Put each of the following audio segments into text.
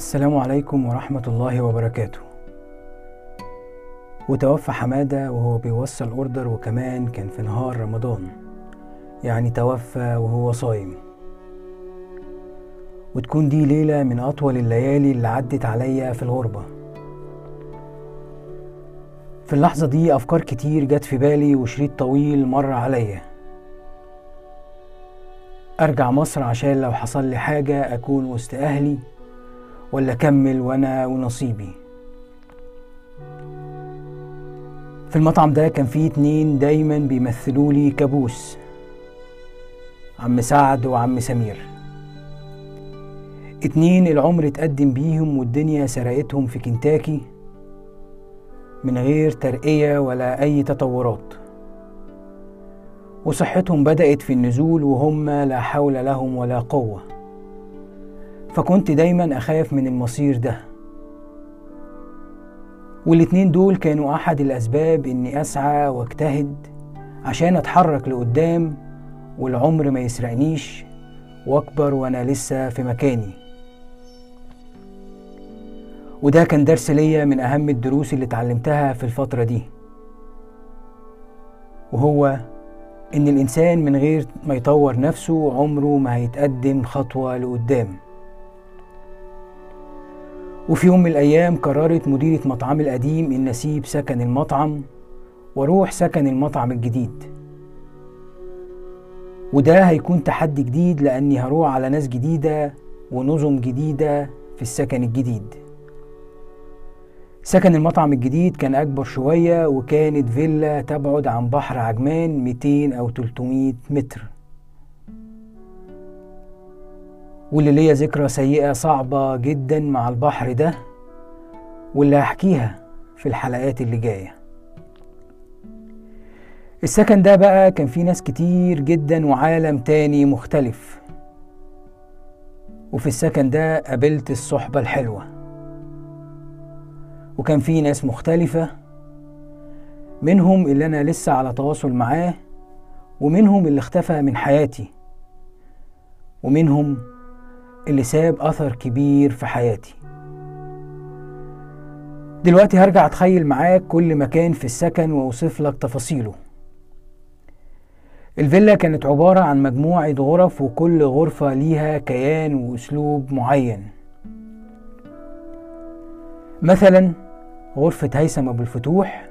السلام عليكم ورحمة الله وبركاته. وتوفى حمادة وهو بيوصل أوردر وكمان كان في نهار رمضان. يعني توفى وهو صايم. وتكون دي ليلة من أطول الليالي اللي عدت عليا في الغربة. في اللحظة دي أفكار كتير جت في بالي وشريط طويل مر عليا. أرجع مصر عشان لو حصل لي حاجة أكون وسط أهلي ولا أكمل وأنا ونصيبي. في المطعم ده كان فيه اتنين دايما بيمثلوا لي كابوس عم سعد وعم سمير. اتنين العمر اتقدم بيهم والدنيا سرقتهم في كنتاكي من غير ترقية ولا أي تطورات. وصحتهم بدأت في النزول وهم لا حول لهم ولا قوة. فكنت دايما أخاف من المصير ده. والاتنين دول كانوا أحد الأسباب إني أسعى وأجتهد عشان أتحرك لقدام والعمر ما يسرقنيش وأكبر وأنا لسه في مكاني. وده كان درس ليا من أهم الدروس اللي اتعلمتها في الفترة دي. وهو إن الإنسان من غير ما يطور نفسه عمره ما هيتقدم خطوة لقدام. وفي يوم من الأيام قررت مديرة مطعمي القديم إن أسيب سكن المطعم وأروح سكن المطعم الجديد. وده هيكون تحدي جديد لأني هروح على ناس جديدة ونظم جديدة في السكن الجديد. سكن المطعم الجديد كان أكبر شوية وكانت فيلا تبعد عن بحر عجمان 200 أو 300 متر. واللي ليا ذكرى سيئة صعبة جدا مع البحر ده واللي هحكيها في الحلقات اللي جاية. السكن ده بقى كان فيه ناس كتير جدا وعالم تاني مختلف. وفي السكن ده قابلت الصحبة الحلوة. وكان فيه ناس مختلفة منهم اللي أنا لسه على تواصل معاه ومنهم اللي اختفى من حياتي ومنهم اللي ساب أثر كبير في حياتي. دلوقتي هرجع أتخيل معاك كل مكان في السكن وأوصف لك تفاصيله. الفيلا كانت عبارة عن مجموعة غرف وكل غرفة ليها كيان وأسلوب معين. مثلا غرفة هيثم أبو الفتوح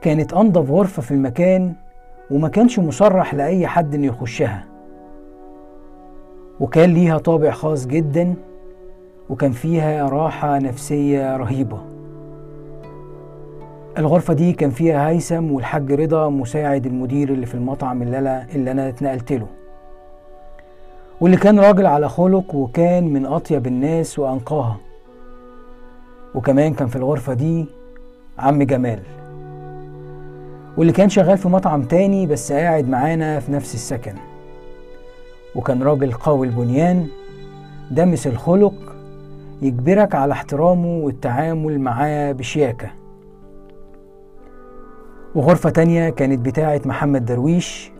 كانت أنظف غرفة في المكان وما كانش مصرح لأي حد إنه يخشها. وكان ليها طابع خاص جدا وكان فيها راحة نفسية رهيبة. الغرفة دي كان فيها هيثم والحاج رضا مساعد المدير اللي في المطعم اللي أنا, اللي أنا اتنقلت له. واللي كان راجل على خلق وكان من أطيب الناس وأنقاها. وكمان كان في الغرفة دي عم جمال. واللي كان شغال في مطعم تاني بس قاعد معانا في نفس السكن. وكان راجل قوي البنيان دمس الخلق يجبرك على احترامه والتعامل معاه بشياكة. وغرفة تانية كانت بتاعة محمد درويش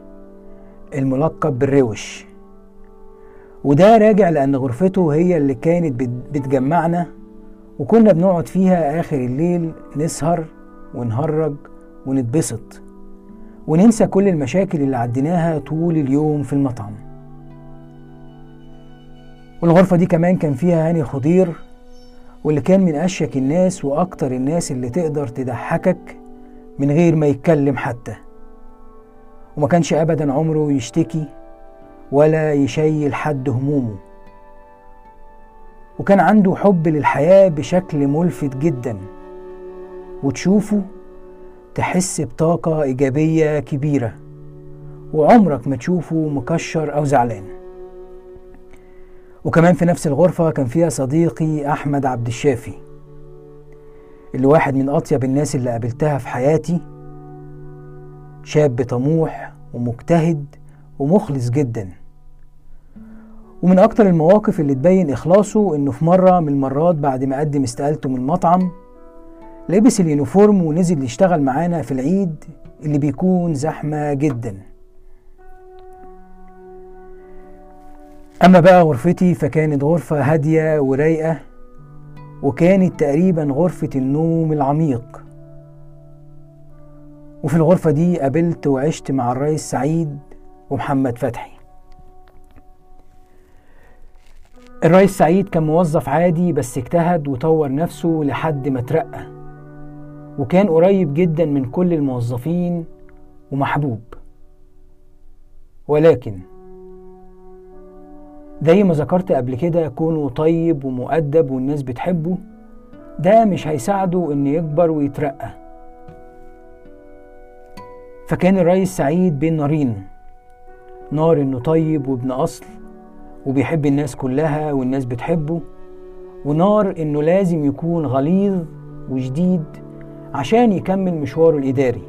الملقب بالروش. وده راجع لأن غرفته هي اللي كانت بتجمعنا وكنا بنقعد فيها آخر الليل نسهر ونهرج ونتبسط وننسى كل المشاكل اللي عديناها طول اليوم في المطعم. والغرفة دي كمان كان فيها هاني خضير واللي كان من أشيك الناس وأكتر الناس اللي تقدر تضحكك من غير ما يتكلم حتى. وما كانش أبدا عمره يشتكي ولا يشيل حد همومه. وكان عنده حب للحياة بشكل ملفت جدا. وتشوفه تحس بطاقة إيجابية كبيرة. وعمرك ما تشوفه مكشر أو زعلان. وكمان في نفس الغرفة كان فيها صديقي أحمد عبد الشافي اللي واحد من أطيب الناس اللي قابلتها في حياتي شاب طموح ومجتهد ومخلص جدا. ومن أكتر المواقف اللي تبين إخلاصه إنه في مرة من المرات بعد ما قدم استقالته من المطعم لبس اليونيفورم ونزل يشتغل معانا في العيد اللي بيكون زحمة جدا. أما بقى غرفتي فكانت غرفة هادية ورايقة وكانت تقريبا غرفة النوم العميق. وفي الغرفة دي قابلت وعشت مع الرئيس سعيد ومحمد فتحي. الرئيس سعيد كان موظف عادي بس اجتهد وطور نفسه لحد ما ترقى وكان قريب جدا من كل الموظفين ومحبوب. ولكن زي ما ذكرت قبل كده كونه طيب ومؤدب والناس بتحبه ده مش هيساعده انه يكبر ويترقى. فكان الرئيس سعيد بين نارين نار إنه طيب وابن أصل وبيحب الناس كلها والناس بتحبه ونار إنه لازم يكون غليظ وشديد عشان يكمل مشواره الإداري.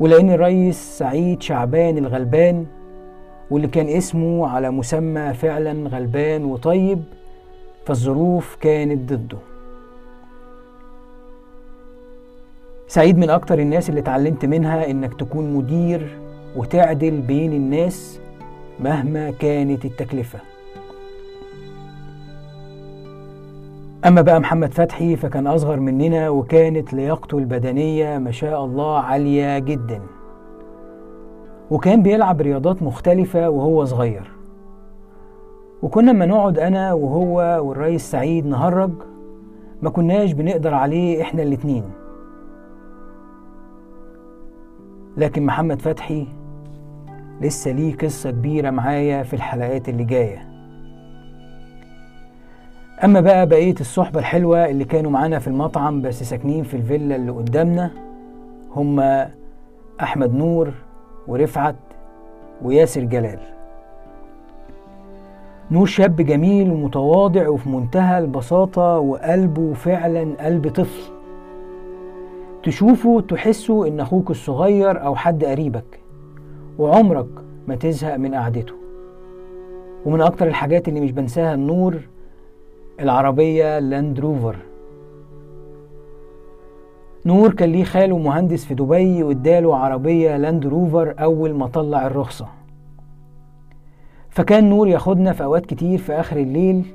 ولأن الرئيس سعيد شعبان الغلبان واللي كان اسمه على مسمى فعلا غلبان وطيب فالظروف كانت ضده. سعيد من أكتر الناس اللي اتعلمت منها إنك تكون مدير وتعدل بين الناس مهما كانت التكلفة. أما بقى محمد فتحي فكان أصغر مننا وكانت لياقته البدنية ما شاء الله عالية جدا. وكان بيلعب رياضات مختلفة وهو صغير. وكنا ما نقعد أنا وهو والريس سعيد نهرج ما كناش بنقدر عليه إحنا الاتنين. لكن محمد فتحي لسه ليه قصة كبيرة معايا في الحلقات اللي جاية. أما بقى بقية الصحبة الحلوة اللي كانوا معانا في المطعم بس ساكنين في الفيلا اللي قدامنا هما أحمد نور ورفعت وياسر جلال. نور شاب جميل ومتواضع وفي منتهى البساطة وقلبه فعلا قلب طفل. تشوفه تحسه إن أخوك الصغير أو حد قريبك وعمرك ما تزهق من قعدته. ومن أكتر الحاجات اللي مش بنساها النور العربية لاند روفر نور كان ليه خاله مهندس في دبي واداله عربية لاند روفر أول ما طلع الرخصة. فكان نور ياخدنا في أوقات كتير في آخر الليل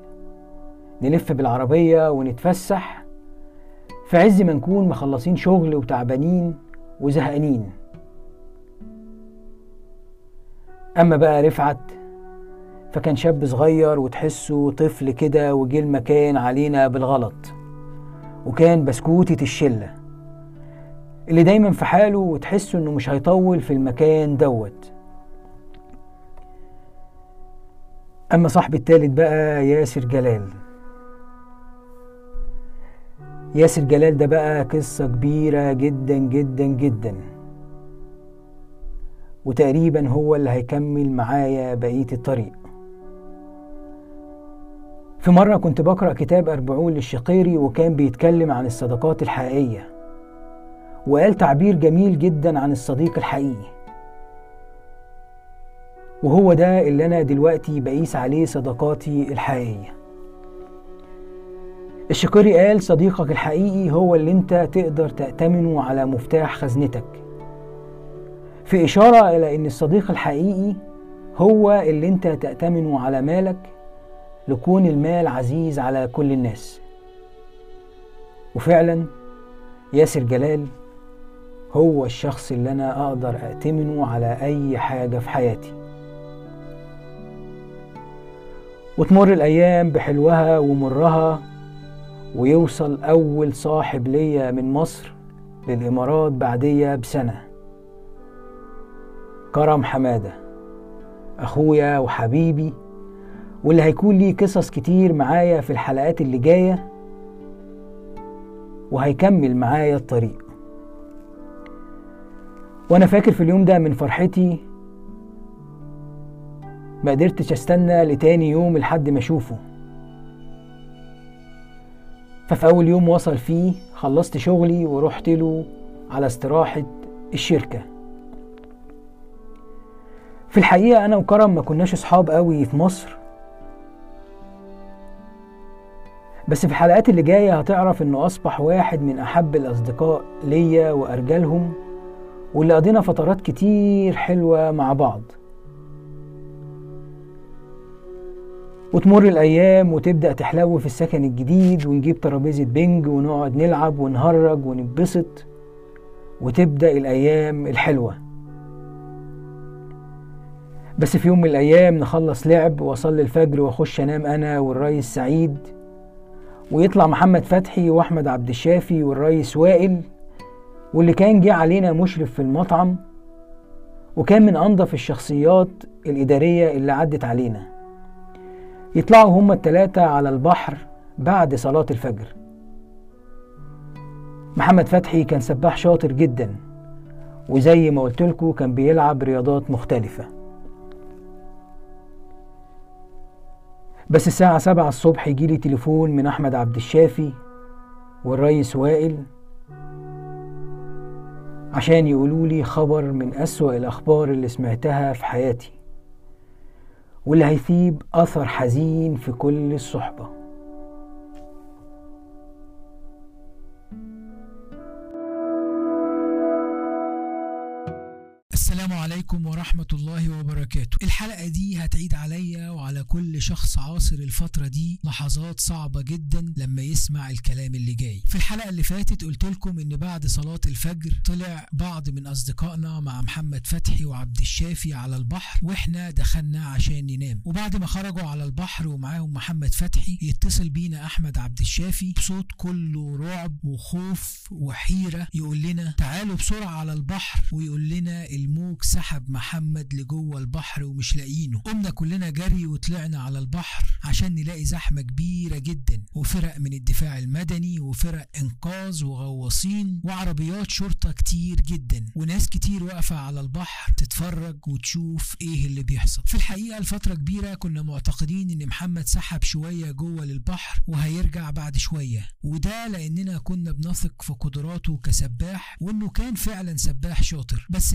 نلف بالعربية ونتفسح. في عز ما نكون مخلصين شغل وتعبانين وزهقانين. أما بقى رفعت فكان شاب صغير وتحسه طفل كده وجه المكان علينا بالغلط وكان بسكوتة الشلة. اللي دايما في حاله وتحسه إنه مش هيطول في المكان دوت. أما صاحبي التالت بقى ياسر جلال. ياسر جلال ده بقى قصة كبيرة جدا جدا جدا. وتقريبا هو اللي هيكمل معايا بقية الطريق. في مرة كنت بقرأ كتاب أربعون للشقيري وكان بيتكلم عن الصداقات الحقيقية. وقال تعبير جميل جدا عن الصديق الحقيقي. وهو ده اللي أنا دلوقتي بقيس عليه صداقاتي الحقيقية. الشقيري قال صديقك الحقيقي هو اللي أنت تقدر تأتمنه على مفتاح خزنتك. في إشارة إلى أن الصديق الحقيقي هو اللي أنت تأتمنه على مالك لكون المال عزيز على كل الناس. وفعلا ياسر جلال هو الشخص اللي أنا أقدر ائتمنه على أي حاجة في حياتي. وتمر الأيام بحلوها ومرها ويوصل أول صاحب ليا من مصر للإمارات بعدية بسنة. كرم حمادة أخويا وحبيبي واللي هيكون ليه قصص كتير معايا في الحلقات اللي جاية وهيكمل معايا الطريق. وأنا فاكر في اليوم ده من فرحتي ما قدرتش أستنى لتاني يوم لحد ما أشوفه. ففي أول يوم وصل فيه خلصت شغلي ورحت له على استراحة الشركة. في الحقيقة أنا وكرم ما كناش أصحاب قوي في مصر. بس في الحلقات اللي جاية هتعرف إنه أصبح واحد من أحب الأصدقاء ليا وأرجلهم واللي قضينا فترات كتير حلوة مع بعض. وتمر الأيام وتبدأ تحلو في السكن الجديد ونجيب ترابيزة بنج ونقعد نلعب ونهرج وننبسط وتبدأ الأيام الحلوة. بس في يوم من الأيام نخلص لعب وأصلي الفجر وأخش أنام أنا والريس سعيد ويطلع محمد فتحي وأحمد عبد الشافي والريس وائل واللي كان جه علينا مشرف في المطعم وكان من أنظف الشخصيات الإدارية اللي عدت علينا. يطلعوا هما التلاتة على البحر بعد صلاة الفجر. محمد فتحي كان سباح شاطر جدا وزي ما قلت لكم كان بيلعب رياضات مختلفة. بس الساعة سبعة الصبح يجيلي تليفون من أحمد عبد الشافي والريس وائل عشان يقولوا لي خبر من أسوأ الأخبار اللي سمعتها في حياتي واللي هيسيب أثر حزين في كل الصحبة. السلام عليكم ورحمة الله وبركاته. الحلقة دي هتعيد عليا وعلى كل شخص عاصر الفترة دي لحظات صعبة جدا لما يسمع الكلام اللي جاي. في الحلقة اللي فاتت قلت لكم إن بعد صلاة الفجر طلع بعض من أصدقائنا مع محمد فتحي وعبد الشافي على البحر وإحنا دخلنا عشان ننام. وبعد ما خرجوا على البحر ومعاهم محمد فتحي يتصل بينا أحمد عبد الشافي بصوت كله رعب وخوف وحيرة يقول لنا تعالوا بسرعة على البحر ويقول لنا الموج سحب محمد لجوه البحر ومش لاقيينه. قمنا كلنا جري وطلعنا على البحر عشان نلاقي زحمة كبيرة جدا وفرق من الدفاع المدني وفرق إنقاذ وغواصين وعربيات شرطة كتير جدا وناس كتير واقفة على البحر تتفرج وتشوف إيه اللي بيحصل. في الحقيقة لفترة كبيرة كنا معتقدين إن محمد سحب شوية جوه للبحر وهيرجع بعد شوية وده لأننا كنا بنثق في قدراته كسباح وإنه كان فعلا سباح شاطر. بس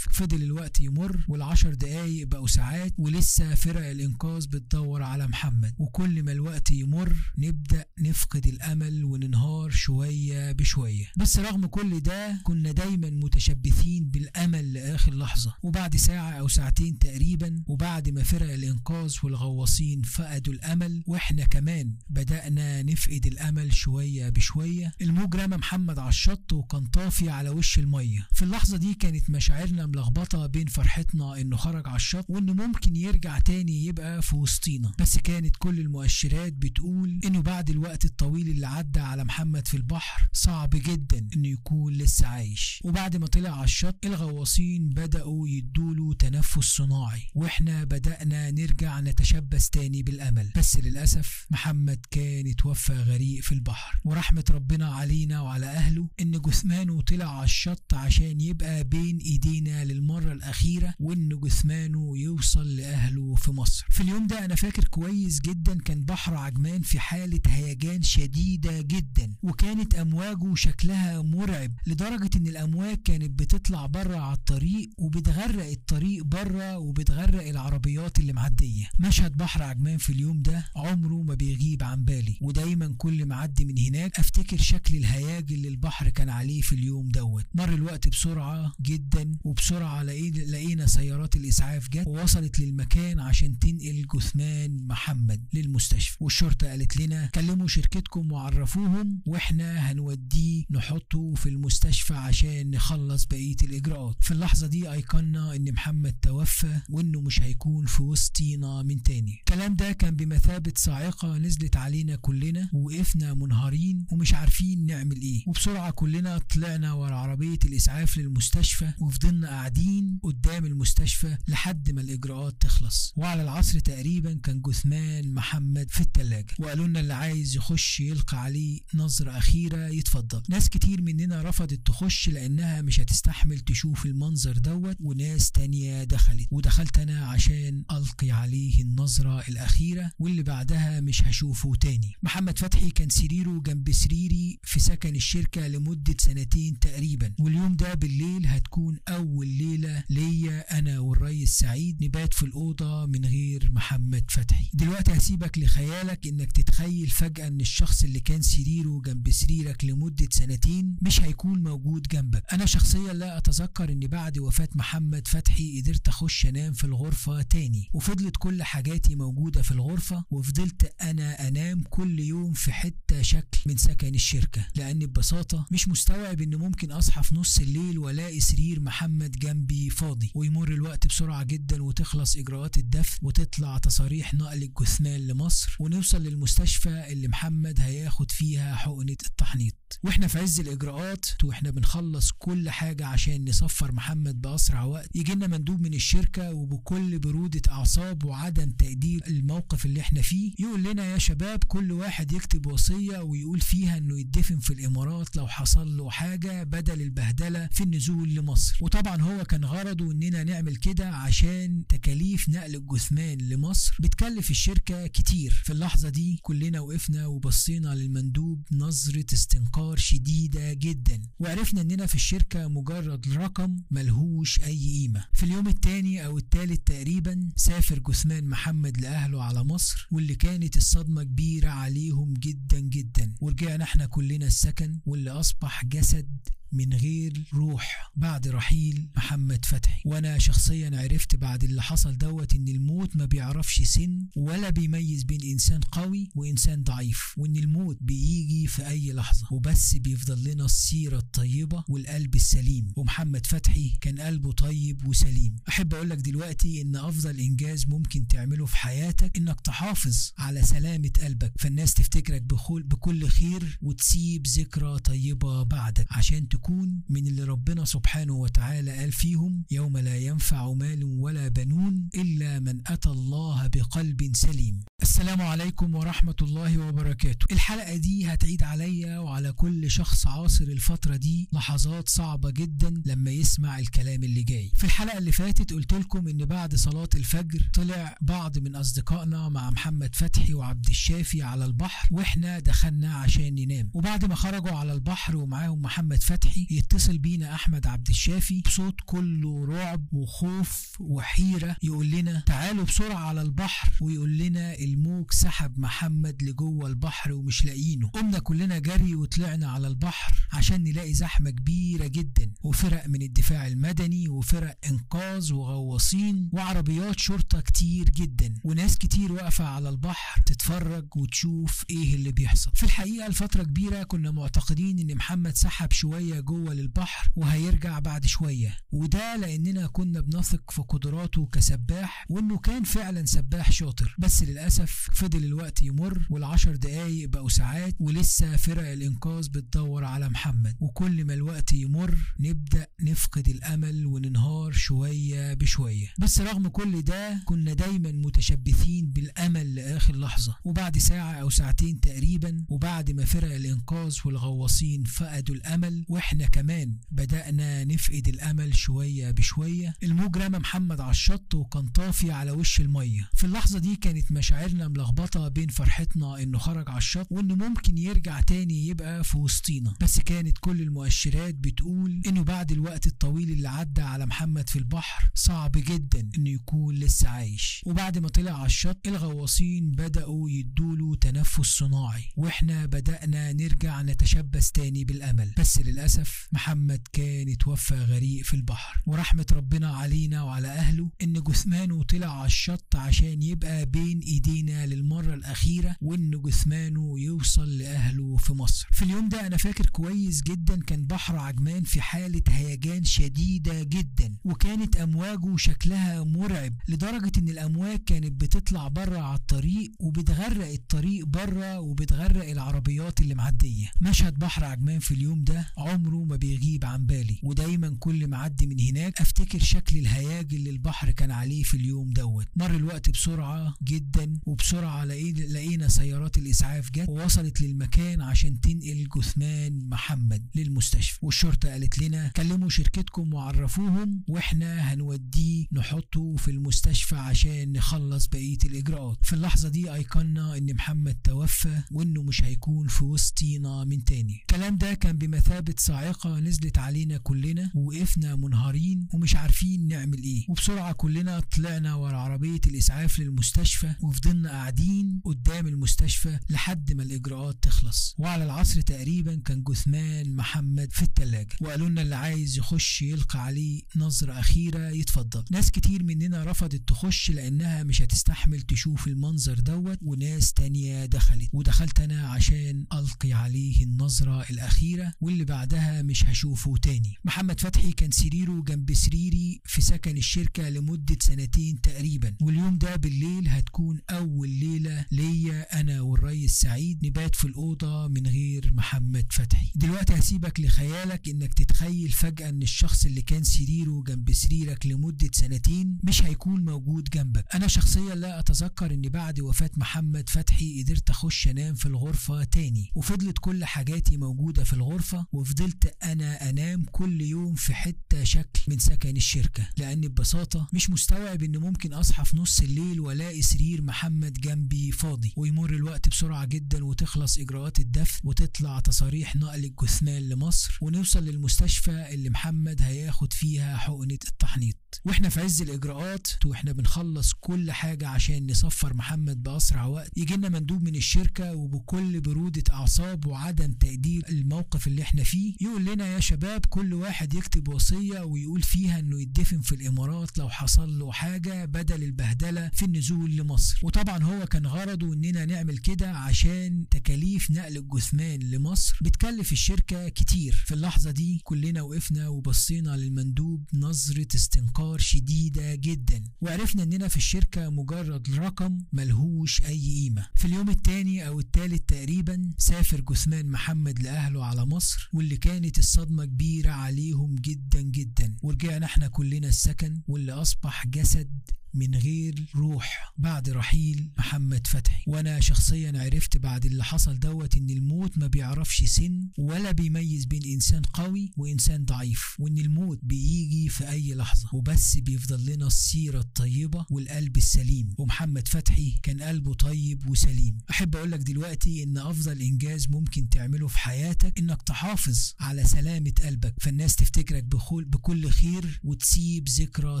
فضل الوقت يمر والعشر دقايق بقوا ساعات ولسه فرق الإنقاذ بتدور على محمد. وكل ما الوقت يمر نبدأ نفقد الأمل وننهار شوية بشوية. بس رغم كل ده كنا دايما متشبثين بالأمل لآخر لحظة. وبعد ساعة أو ساعتين تقريبا وبعد ما فرق الإنقاذ والغواصين فقدوا الأمل وإحنا كمان بدأنا نفقد الأمل شوية بشوية. الموج رمى محمد على الشط وكان طافي على وش المية. في اللحظة دي كانت مشاعرنا ملخبطة بين فرحتنا إنه خرج على الشط وإنه ممكن يرجع تاني يبقى في وسطينا. بس كانت كل المؤشرات بتقول إنه بعد الوقت الطويل اللي عدى على محمد في البحر صعب جدا إنه يكون لسه عايش. وبعد ما طلع على الشط الغواصين بدأوا يدوله تنفس صناعي وإحنا بدأنا نرجع نتشبث تاني بالأمل. بس للأسف محمد كان اتوفى غريق في البحر. ورحمة ربنا علينا وعلى أهله إن جثمانه طلع على الشط عشان يبقى بين إيدينا للمرة الأخيرة وإن جثمانه يوصل لأهله في مصر. في اليوم ده أنا فاكر كويس جدا كان بحر عجمان في حالة هيجان شديدة جدا وكانت أمواجه شكلها مرعب لدرجة إن الأمواج كانت بتطلع بره على الطريق وبتغرق الطريق بره وبتغرق العربيات اللي معدية. مشهد بحر عجمان في اليوم ده عمره ما بيغيب عن بالي ودايما كل ما أعدي من هناك أفتكر شكل الهياج اللي البحر كان عليه في اليوم دوت. مر الوقت بسرعة جدا وبسرعة لقينا سيارات الإسعاف جت ووصلت للمكان عشان تنقل جثمان محمد للمستشفى. والشرطة قالت لنا كلموا شركتكم وعرفوهم وإحنا هنوديه نحطه في المستشفى عشان نخلص بقية الإجراءات. في اللحظة دي أيقنا إن محمد توفى وإنه مش هيكون في وسطينا من تاني. الكلام ده كان بمثابة صاعقة نزلت علينا كلنا ووقفنا منهارين ومش عارفين نعمل إيه. وبسرعة كلنا طلعنا ورا عربية الإسعاف للمستشفى وفضلنا قاعدين قدام المستشفى لحد ما الإجراءات تخلص. وعلى العصر تقريبا كان جثمان محمد في التلاجة. وقالوا لنا اللي عايز يخش يلقى عليه نظرة أخيرة يتفضل. ناس كتير مننا رفضت تخش لأنها مش هتستحمل تشوف المنظر دوت وناس تانية دخلت. ودخلت أنا عشان ألقي عليه النظرة الأخيرة واللي بعدها مش هشوفه تاني. محمد فتحي كان سريره جنب سريري في سكن الشركة لمدة سنتين تقريبا. واليوم ده بالليل هتكون أول والليلة ليا أنا والريس سعيد. نبات في الأوضة من غير محمد فتحي. دلوقتي هسيبك لخيالك إنك تتخيل فجأة إن الشخص اللي كان سريره جنب سريرك لمدة سنتين مش هيكون موجود جنبك. أنا شخصيا لا أتذكر إن بعد وفاة محمد فتحي قدرت أخش أنام في الغرفة تاني. وفضلت كل حاجاتي موجودة في الغرفة وفضلت أنا أنام كل يوم في حتة شكل من سكن الشركة. لأني ببساطة مش مستوعب إن ممكن أصحى في نص الليل وألاقي سرير محمد جنبي فاضي ويمر الوقت بسرعة جدا وتخلص إجراءات الدفن وتطلع تصاريح نقل الجثمان لمصر ونوصل للمستشفى اللي محمد هياخد فيها حقنة التحنيط. وإحنا في عز الإجراءات وإحنا بنخلص كل حاجة عشان نصفر محمد بأسرع وقت. يجي لنا مندوب من الشركة وبكل برودة أعصاب وعدم تقدير الموقف اللي إحنا فيه يقول لنا يا شباب كل واحد يكتب وصية ويقول فيها إنه يدفن في الإمارات لو حصل له حاجة بدل البهدلة في النزول لمصر. وطبعا هو كان غرضه إننا نعمل كده عشان تكاليف نقل الجثمان لمصر. بتكلف الشركة كتير. في اللحظة دي كلنا وقفنا وبصينا للمندوب نظرة استنكار شديدة جدا وعرفنا إننا في الشركة مجرد رقم ملهوش أي قيمة. في اليوم التاني أو التالت تقريبا سافر جثمان محمد لأهله على مصر واللي كانت الصدمة كبيرة عليهم جدا جدا. ورجعنا إحنا كلنا السكن واللي أصبح جسد من غير روح بعد رحيل محمد فتحي. وأنا شخصيا عرفت بعد اللي حصل دوت إن الموت ما بيعرفش سن ولا بيميز بين إنسان قوي وإنسان ضعيف وإن الموت بيجي في أي لحظة وبس بيفضل لنا السيرة الطيبة والقلب السليم. ومحمد فتحي كان قلبه طيب وسليم. أحب أقولك دلوقتي إن أفضل إنجاز ممكن تعمله في حياتك إنك تحافظ على سلامة قلبك. فالناس تفتكرك بكل خير وتسيب ذكرى طيبة بعدك عشان تكون تكون من اللي ربنا سبحانه وتعالى قال فيهم يوم لا ينفع مال ولا بنون إلا من أتى الله بقلب سليم. السلام عليكم ورحمة الله وبركاته. الحلقة دي هتعيد عليا وعلى كل شخص عاصر الفترة دي لحظات صعبة جدا لما يسمع الكلام اللي جاي. في الحلقة اللي فاتت قلت لكم إن بعد صلاة الفجر طلع بعض من أصدقائنا مع محمد فتحي وعبد الشافي على البحر وإحنا دخلنا عشان ننام. وبعد ما خرجوا على البحر ومعاهم محمد فتحي يتصل بينا أحمد عبد الشافي بصوت كله رعب وخوف وحيرة يقول لنا تعالوا بسرعة على البحر ويقول لنا الموج سحب محمد لجوه البحر ومش لاقيينه. قمنا كلنا جري وطلعنا على البحر عشان نلاقي زحمة كبيرة جدا وفرق من الدفاع المدني وفرق إنقاذ وغواصين وعربيات شرطة كتير جدا وناس كتير واقفة على البحر تتفرج وتشوف إيه اللي بيحصل. في الحقيقة لفترة كبيرة كنا معتقدين إن محمد سحب شوية جوه للبحر وهيرجع بعد شوية. وده لأننا كنا بنثق في قدراته كسباح وإنه كان فعلا سباح شاطر. بس للأسف فضل الوقت يمر والعشر دقايق بقوا ساعات ولسه فرق الإنقاذ بتدور على محمد. وكل ما الوقت يمر نبدأ نفقد الأمل وننهار شوية بشوية. بس رغم كل ده كنا دايما متشبثين بالأمل لآخر لحظة. وبعد ساعة أو ساعتين تقريبا وبعد ما فرق الإنقاذ والغواصين فقدوا الأمل وإحنا كمان بدأنا نفقد الأمل شوية بشوية. الموج رمى محمد على الشط وكان طافي على وش المية. في اللحظة دي كانت مشاعرنا ملخبطة بين فرحتنا إنه خرج على الشط وإنه ممكن يرجع تاني يبقى في وسطينا. بس كانت كل المؤشرات بتقول إنه بعد الوقت الطويل اللي عدى على محمد في البحر صعب جدا إنه يكون لسه عايش. وبعد ما طلع على الشط الغواصين بدأوا يدوله تنفس صناعي. وإحنا بدأنا نرجع نتشبث تاني بالأمل. بس للأسف محمد كان اتوفى غريق في البحر ورحمة ربنا علينا وعلى أهله إن جثمانه طلع على الشط عشان يبقى بين إيدينا للمرة الأخيرة وإن جثمانه يوصل لأهله في مصر. في اليوم ده أنا فاكر كويس جدا كان بحر عجمان في حالة هيجان شديدة جدا وكانت أمواجه شكلها مرعب لدرجة إن الأمواج كانت بتطلع بره على الطريق وبتغرق الطريق بره وبتغرق العربيات اللي معدية. مشهد بحر عجمان في اليوم ده عمره ما بيغيب عن بالي ودايما كل ما أعدي من هناك أفتكر شكل الهياج اللي البحر كان عليه في اليوم دوت. مر الوقت بسرعة جدا وبسرعة لقينا سيارات الإسعاف جت ووصلت للمكان عشان تنقل جثمان محمد للمستشفى. والشرطة قالت لنا كلموا شركتكم وعرفوهم وإحنا هنوديه نحطه في المستشفى عشان نخلص بقية الإجراءات. في اللحظة دي أيقنا إن محمد توفى وإنه مش هيكون في وسطينا من تاني. الكلام ده كان بمثابة صاعقة نزلت علينا كلنا ووقفنا منهارين ومش عارفين نعمل إيه. وبسرعة كلنا طلعنا ورا عربية الإسعاف للمستشفى وفضلنا قاعدين قدام المستشفى لحد ما الإجراءات تخلص. وعلى العصر تقريبا كان جثمان محمد في التلاجة وقالوا لنا اللي عايز يخش يلقى عليه نظرة أخيرة يتفضل. ناس كتير مننا رفضت تخش لأنها مش هتستحمل تشوف المنظر دوت وناس تانية دخلت. ودخلت أنا عشان ألقي عليه النظرة الأخيرة واللي بعدها مش هشوفه تاني. محمد فتحي كان سريره جنب سريري في سكن الشركة لمدة سنتين تقريبا. واليوم ده بالليل هتكون أول ليلة ليا أنا والريس سعيد. نبات في الأوضة من غير محمد فتحي. دلوقتي هسيبك لخيالك إنك تتخيل فجأة إن الشخص اللي كان سريره جنب سريرك لمدة سنتين مش هيكون موجود جنبك. أنا شخصيا لا أتذكر إن بعد وفاة محمد فتحي قدرت أخش أنام في الغرفة تاني. وفضلت كل حاجاتي موجودة في الغرفة وفضلت أنا أنام كل يوم في حتة شكل من سكن الشركة لأني ببساطة مش مستوعب إن ممكن أصحى في نص الليل وألاقي سرير محمد جنبي فاضي ويمر الوقت بسرعة جدا وتخلص إجراءات الدفن وتطلع تصاريح نقل الجثمان لمصر ونوصل للمستشفى اللي محمد هياخد فيها حقنة التحنيط. وإحنا في عز الإجراءات وإحنا بنخلص كل حاجة عشان نصفر محمد بأسرع وقت يجينا مندوب من الشركة وبكل برودة أعصاب وعدم تقدير الموقف اللي إحنا فيه يقول لنا يا شباب كل واحد يكتب وصية ويقول فيها إنه يدفن في الإمارات لو حصل له حاجة بدل البهدلة في النزول لمصر. وطبعا هو كان غرضه إننا نعمل كده عشان تكاليف نقل الجثمان لمصر. بتكلف الشركة كتير. في اللحظة دي كلنا وقفنا وبصينا للمندوب نظرة استنكار شديدة جدا. وعرفنا إننا في الشركة مجرد رقم ملهوش أي قيمة. في اليوم التاني أو التالت تقريبا سافر جثمان محمد لأهله على مصر واللي كانت الصدمة كبيرة عليهم جدا جدا. ورجعنا إحنا كلنا السكن واللي أصبح جسد من غير روح بعد رحيل محمد فتحي. وأنا شخصيا عرفت بعد اللي حصل دوت إن الموت ما بيعرفش سن ولا بيميز بين إنسان قوي وإنسان ضعيف وإن الموت بيجي في أي لحظة. وبس بيفضل لنا السيرة الطيبة والقلب السليم. ومحمد فتحي كان قلبه طيب وسليم. أحب اقولك دلوقتي إن أفضل إنجاز ممكن تعمله في حياتك إنك تحافظ على سلامة قلبك. فالناس تفتكرك بكل خير وتسيب ذكرى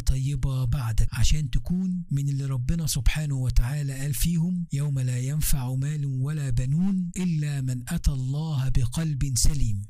طيبة بعدك عشان تكون من اللي ربنا سبحانه وتعالى قال فيهم يوم لا ينفع مال ولا بنون إلا من أتى الله بقلب سليم.